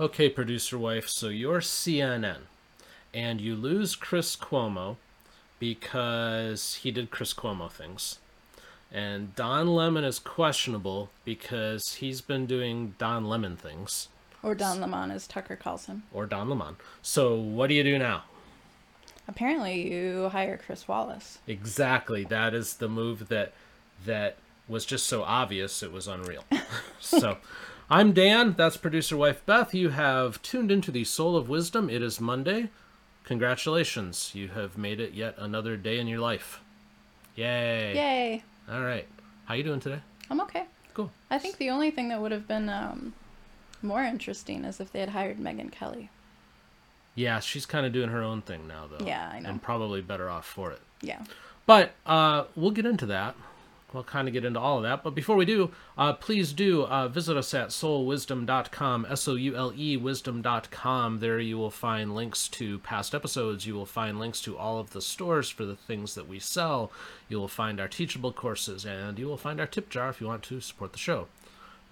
Okay, producer wife, so you're CNN and you lose Chris Cuomo because he did Chris Cuomo things. And Don Lemon is questionable because he's been doing Don Lemon things. Or Don Lemon, as Tucker calls him. Or Don Lemon. So what do you do now? Apparently, you hire Chris Wallace. Exactly. That is the move that that was just so obvious it was unreal. so I'm Dan. That's producer wife Beth. You have tuned into the Soul of Wisdom. It is Monday. Congratulations. You have made it yet another day in your life. Yay. Yay. All right. How you doing today? I'm okay. Cool. I think the only thing that would have been um, more interesting is if they had hired Megyn Kelly. Yeah, she's kind of doing her own thing now, though. Yeah, I know. And probably better off for it. Yeah. But uh, we'll get into that. We'll kind of get into all of that. But before we do, uh, please do uh, visit us at soulewisdom.com, S O U L E wisdom.com. There you will find links to past episodes. You will find links to all of the stores for the things that we sell. You will find our teachable courses, and you will find our tip jar if you want to support the show.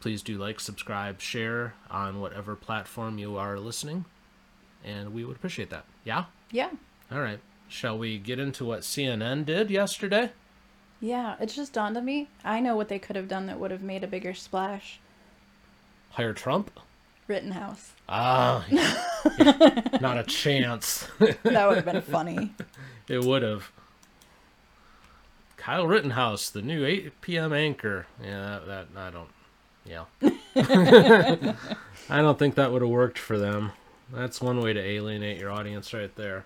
Please do like, subscribe, share on whatever platform you are listening, and we would appreciate that. Yeah? Yeah. All right. Shall we get into what CNN did yesterday? Yeah, it just dawned on me. I know what they could have done that would have made a bigger splash. Hire Trump? Rittenhouse. Ah, yeah, not a chance. That would have been funny. it would have. Kyle Rittenhouse, the new 8 p.m. anchor. Yeah, that, that I don't. Yeah. I don't think that would have worked for them. That's one way to alienate your audience right there.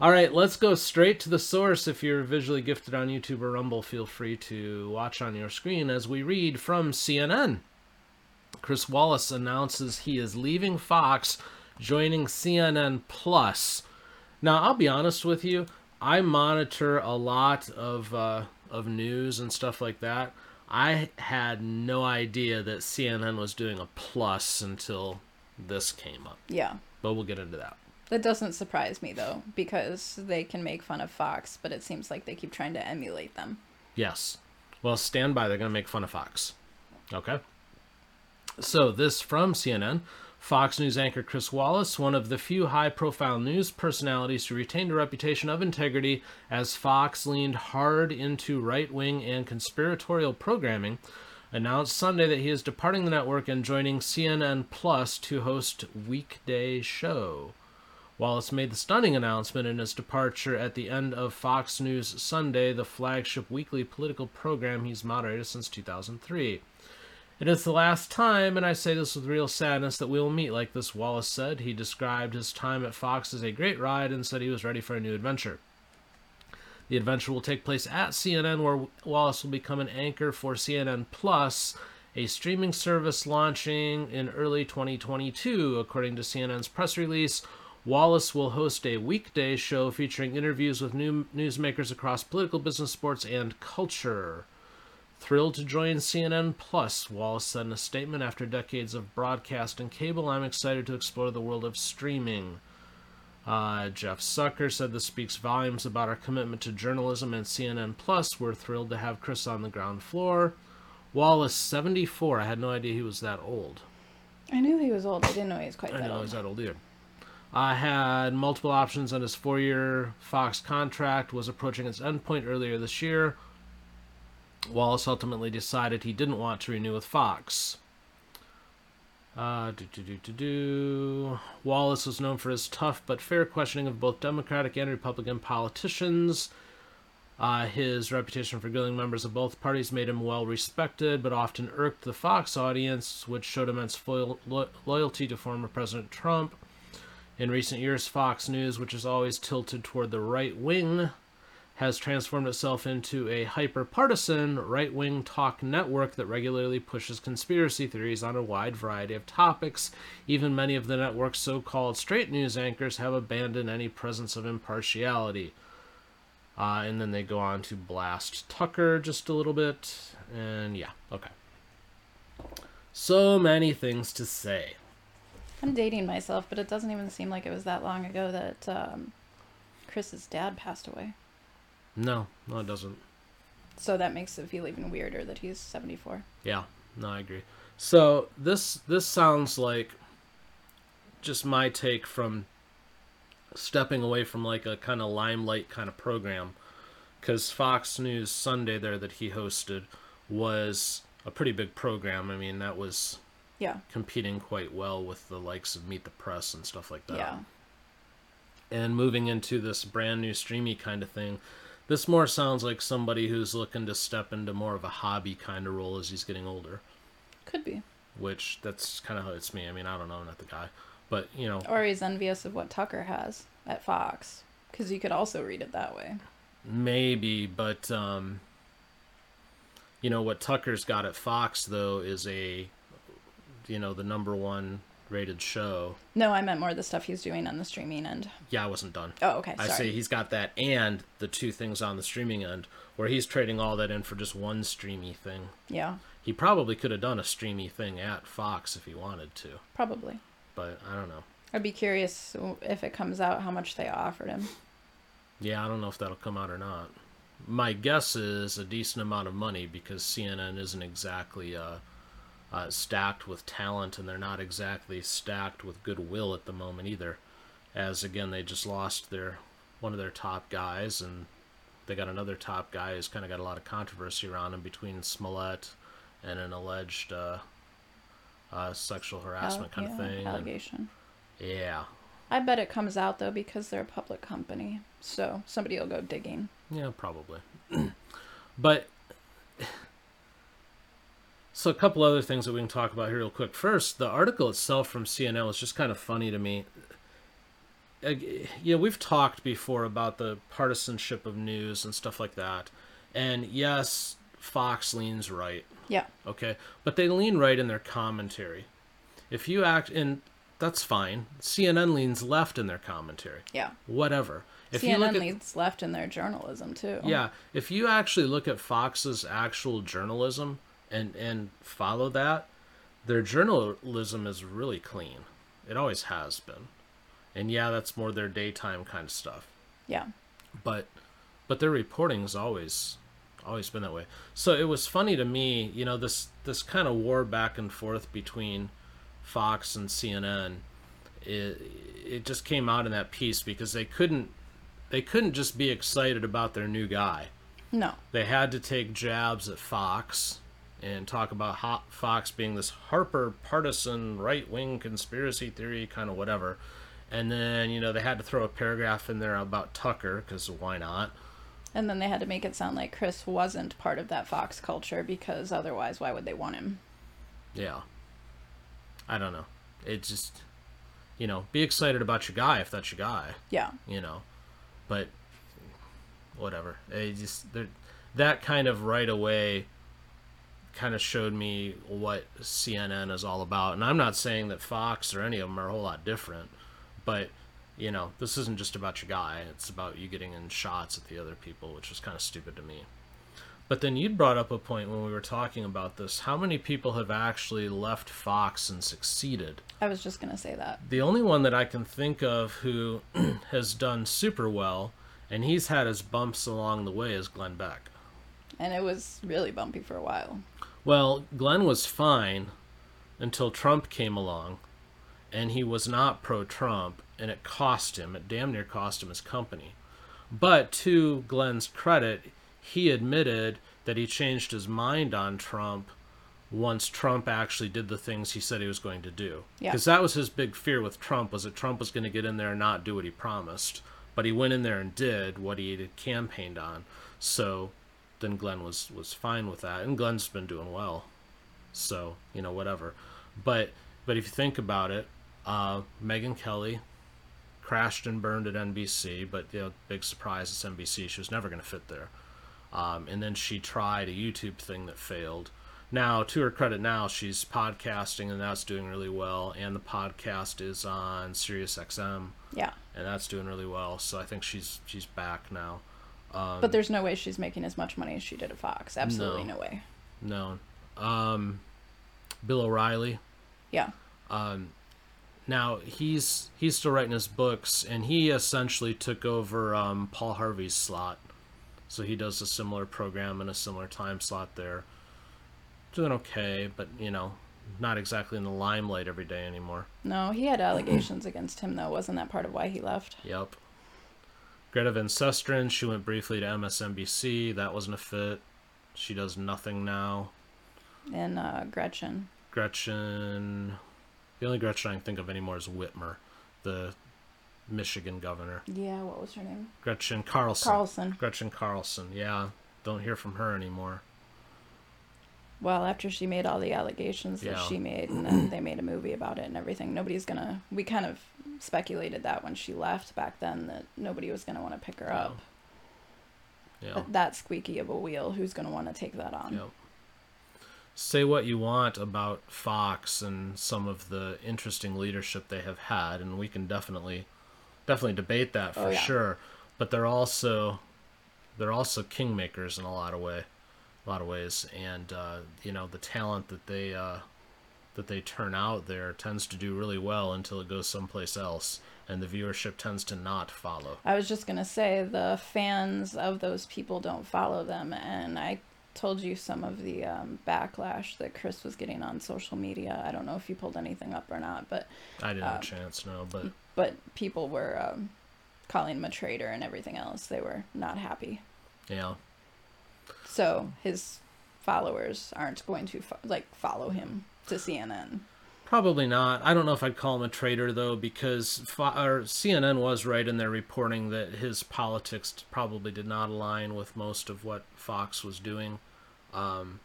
All right, let's go straight to the source. If you're visually gifted on YouTube or Rumble, feel free to watch on your screen as we read from CNN. Chris Wallace announces he is leaving Fox, joining CNN Plus. Now, I'll be honest with you, I monitor a lot of uh, of news and stuff like that. I had no idea that CNN was doing a plus until this came up. Yeah. But we'll get into that. That doesn't surprise me though, because they can make fun of Fox, but it seems like they keep trying to emulate them. Yes. Well, stand by. They're going to make fun of Fox. Okay. So, this from CNN. Fox News anchor Chris Wallace, one of the few high profile news personalities who retained a reputation of integrity as Fox leaned hard into right wing and conspiratorial programming, announced Sunday that he is departing the network and joining CNN Plus to host Weekday Show. Wallace made the stunning announcement in his departure at the end of Fox News Sunday, the flagship weekly political program he's moderated since 2003. It is the last time, and I say this with real sadness, that we will meet like this, Wallace said. He described his time at Fox as a great ride and said he was ready for a new adventure. The adventure will take place at CNN, where Wallace will become an anchor for CNN Plus, a streaming service launching in early 2022, according to CNN's press release. Wallace will host a weekday show featuring interviews with new newsmakers across political, business, sports, and culture. Thrilled to join CNN Plus, Wallace said in a statement after decades of broadcast and cable. I'm excited to explore the world of streaming. Uh, Jeff Zucker said this speaks volumes about our commitment to journalism and CNN Plus. We're thrilled to have Chris on the ground floor. Wallace, 74. I had no idea he was that old. I knew he was old. I didn't know he was quite I that old. I know old. he's that old either. Uh, had multiple options on his four-year Fox contract. Was approaching its endpoint earlier this year. Wallace ultimately decided he didn't want to renew with Fox. Uh, do, do, do. Wallace was known for his tough but fair questioning of both Democratic and Republican politicians. Uh, his reputation for grilling members of both parties made him well respected, but often irked the Fox audience, which showed immense foil- lo- loyalty to former President Trump. In recent years, Fox News, which is always tilted toward the right wing, has transformed itself into a hyper partisan right wing talk network that regularly pushes conspiracy theories on a wide variety of topics. Even many of the network's so called straight news anchors have abandoned any presence of impartiality. Uh, and then they go on to blast Tucker just a little bit. And yeah, okay. So many things to say. I'm dating myself, but it doesn't even seem like it was that long ago that um, Chris's dad passed away. No, no, it doesn't. So that makes it feel even weirder that he's 74. Yeah, no, I agree. So this this sounds like just my take from stepping away from like a kind of limelight kind of program because Fox News Sunday there that he hosted was a pretty big program. I mean, that was Yeah. competing quite well with the likes of Meet the Press and stuff like that. Yeah. And moving into this brand new streamy kind of thing, this more sounds like somebody who's looking to step into more of a hobby kind of role as he's getting older. Could be. Which that's kind of how it's me. I mean, I don't know, I'm not the guy, but you know, Or he's envious of what Tucker has at Fox. Because you could also read it that way. maybe. But um, you know what Tucker's got at Fox though is a, you know, the number one rated show. No, I meant more the stuff he's doing on the streaming end. Yeah, I wasn't done. Oh, okay. Sorry. I say he's got that and the two things on the streaming end where he's trading all that in for just one streamy thing. Yeah, He probably could have done a streamy thing at Fox if he wanted to, probably. but I don't know. I'd be curious if it comes out how much they offered him. Yeah, I don't know if that'll come out or not. My guess is a decent amount of money because CNN isn't exactly uh, uh, stacked with talent and they're not exactly stacked with goodwill at the moment either. As again, they just lost their one of their top guys and they got another top guy who's kind of got a lot of controversy around him between Smollett and an alleged uh, uh, sexual harassment Al- kind of yeah, thing. And- Allegation. yeah, I bet it comes out though because they're a public company, so somebody will go digging. Yeah, probably. but so a couple other things that we can talk about here real quick. First, the article itself from CNN is just kind of funny to me. You know, we've talked before about the partisanship of news and stuff like that. And yes, Fox leans right, Yeah, okay? But they lean right in their commentary. If you act and that's fine. CNN leans left in their commentary. yeah. Whatever. If you CNN look at left in their journalism too. yeah, if you actually look at Fox's actual journalism and and follow that, their journalism is really clean. It always has been. And yeah, that's more their daytime kind of stuff. yeah, But but their reporting's always always been that way. So it was funny to me, you know, this this kind of war back and forth between Fox and CNN. It it just came out in that piece because they couldn't they couldn't just be excited about their new guy No, they had to take jabs at Fox and talk about Ho- Fox being this Harper partisan right wing conspiracy theory kind of whatever. And then, you know, they had to throw a paragraph in there about Tucker because why not? and then they had to make it sound like Chris wasn't part of that Fox culture because otherwise, why would they want him? Yeah. I don't know. It just, you know, be excited about your guy if that's your guy, Yeah, you know. But whatever. It just that kind of right away kind of showed me what CNN is all about. And I'm not saying that Fox or any of them are a whole lot different, but you know, this isn't just about your guy. It's about you getting in shots at the other people, which is kind of stupid to me. But then you brought up a point when we were talking about this. How many people have actually left Fox and succeeded? I was just gonna say that. The only one that I can think of who has done super well, and he's had his bumps along the way, is Glenn Beck. And it was really bumpy for a while. Well, Glenn was fine until Trump came along, and he was not pro Trump, and it cost him, it damn near cost him his company. But to Glenn's credit, he admitted that he changed his mind on Trump once Trump actually did the things he said he was going to do. Yeah. Because that was his big fear with Trump was that Trump was going to get in there and not do what he promised. But he went in there and did what he had campaigned on. So then Glenn was was fine with that, and Glenn's been doing well. So you know whatever. But but if you think about it, uh, Megyn Kelly crashed and burned at NBC, but you know big surprise it's NBC. She was never going to fit there. Um, and then she tried a YouTube thing that failed. Now, to her credit, now she's podcasting and that's doing really well. And the podcast is on SiriusXM. Yeah, and that's doing really well. So I think she's she's back now. Um, but there's no way she's making as much money as she did at Fox. Absolutely No. no, way. no, um, Bill O'Reilly. Yeah, Um, Now he's he's still writing his books, and he essentially took over um, Paul Harvey's slot. So he does a similar program in a similar time slot there. Doing okay, but you know, not exactly in the limelight every day anymore. No, he had allegations against him though. Wasn't that part of why he left? Yep. Greta Van Susteren, she went briefly to MSNBC. That wasn't a fit. She does nothing now. And uh, Gretchen. Gretchen. The only Gretchen I can think of anymore is Whitmer, the Michigan governor. Yeah, what was her name? Gretchen Carlson. Carlson. Gretchen Carlson. Yeah, don't hear from her anymore. Well, after she made all the allegations that Yeah. she made, and then they made a movie about it and everything, nobody's gonna. We kind of speculated that when she left back then that nobody was gonna want to pick her up. Yeah. But that squeaky of a wheel, who's gonna want to take that on? Yep. Say what you want about Fox and some of the interesting leadership they have had, and we can definitely, definitely debate that oh, for Oh, yeah. sure. But they're also, they're also kingmakers in a lot of way, a lot of ways, and uh, you know the talent that they uh, that they turn out there tends to do really well until it goes someplace else, and the viewership tends to not follow. I was just gonna say the fans of those people don't follow them, and I told you some of the um, backlash that Chris was getting on social media. I don't know if you pulled anything up or not, but I didn't have Um, a chance, no, but but people were um, calling him a traitor and everything else. They were not happy. yeah. So his followers aren't going to fo- like follow him to CNN. Probably not. I don't know if I'd call him a traitor though, because Fo- or CNN was right in their reporting that his politics probably did not align with most of what Fox was doing. Um,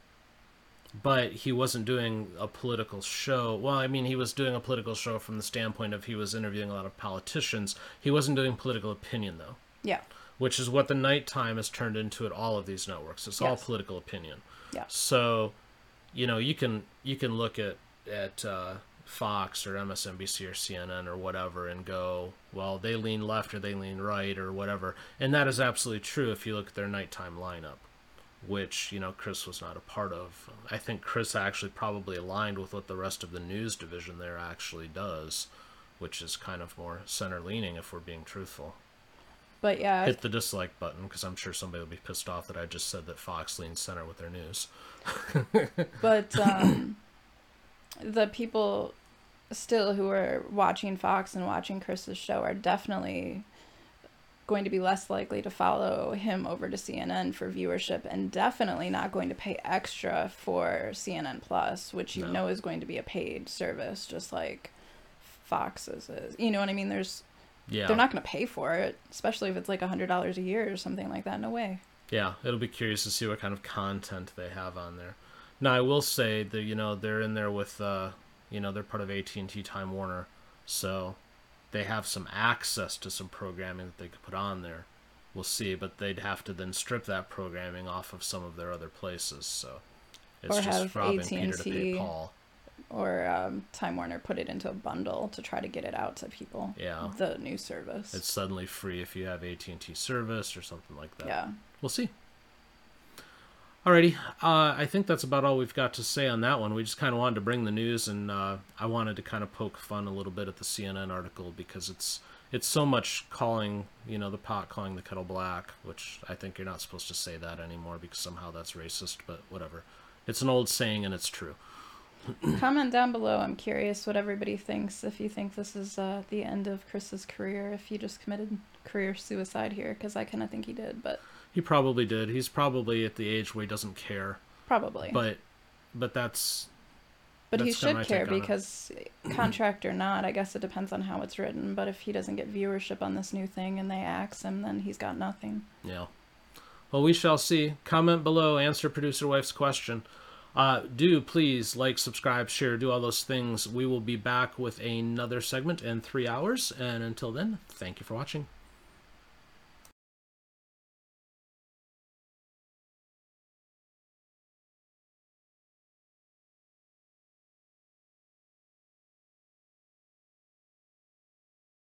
but he wasn't doing a political show. Well, I mean, he was doing a political show from the standpoint of he was interviewing a lot of politicians. He wasn't doing political opinion though, Yeah, which is what the nighttime has turned into at all of these networks. It's all political opinion. yeah, So, you know, you can you can look at at uh, Fox or MSNBC or CNN or whatever and go, well, they lean left or they lean right or whatever, and that is absolutely true if you look at their nighttime lineup, which you know Chris was not a part of. I think Chris actually probably aligned with what the rest of the news division there actually does, which is kind of more center leaning if we're being truthful. But yeah, Hit the dislike button because I'm sure somebody will be pissed off that I just said that Fox leans center with their news. but um, the people still who are watching Fox and watching Chris's show are definitely going to be less likely to follow him over to CNN for viewership and definitely not going to pay extra for CNN Plus, which you No. know is going to be a paid service just like Fox's is. You know what I mean? There's Yeah. they're not going to pay for it, especially if it's like a $100 a year or something like that. No way. Yeah, it'll be curious to see what kind of content they have on there. Now, I will say that you know they're in there with, uh, you know, they're part of AT and T Time Warner, so they have some access to some programming that they could put on there. We'll see, but they'd have to then strip that programming off of some of their other places. So it's Or just robbing Peter to AT&T pay Paul. Or um, Time Warner put it into a bundle to try to get it out to people. Yeah. The new service. It's suddenly free if you have AT and T service or something like that. yeah. we'll see. Alrighty, uh, I think that's about all we've got to say on that one. We just kind of wanted to bring the news, and uh, I wanted to kind of poke fun a little bit at the CNN article because it's it's so much calling you know the pot calling the kettle black, which I think you're not supposed to say that anymore because somehow that's racist. But whatever, it's an old saying and it's true. Comment down below. I'm curious what everybody thinks. If you think this is uh, the end of Chris's career, if he just committed career suicide here, because I kind of think he did, but He probably did. He's probably at the age where he doesn't care. probably. But but that's But he that's kinda should care because contract or not, I guess it depends on how it's written. But if he doesn't get viewership on this new thing and they axe him, then he's got nothing. Yeah. Well, we shall see. Comment below, answer producer wife's question. Uh, do please like, subscribe, share, do all those things. We will be back with another segment in three hours. And until then, thank you for watching.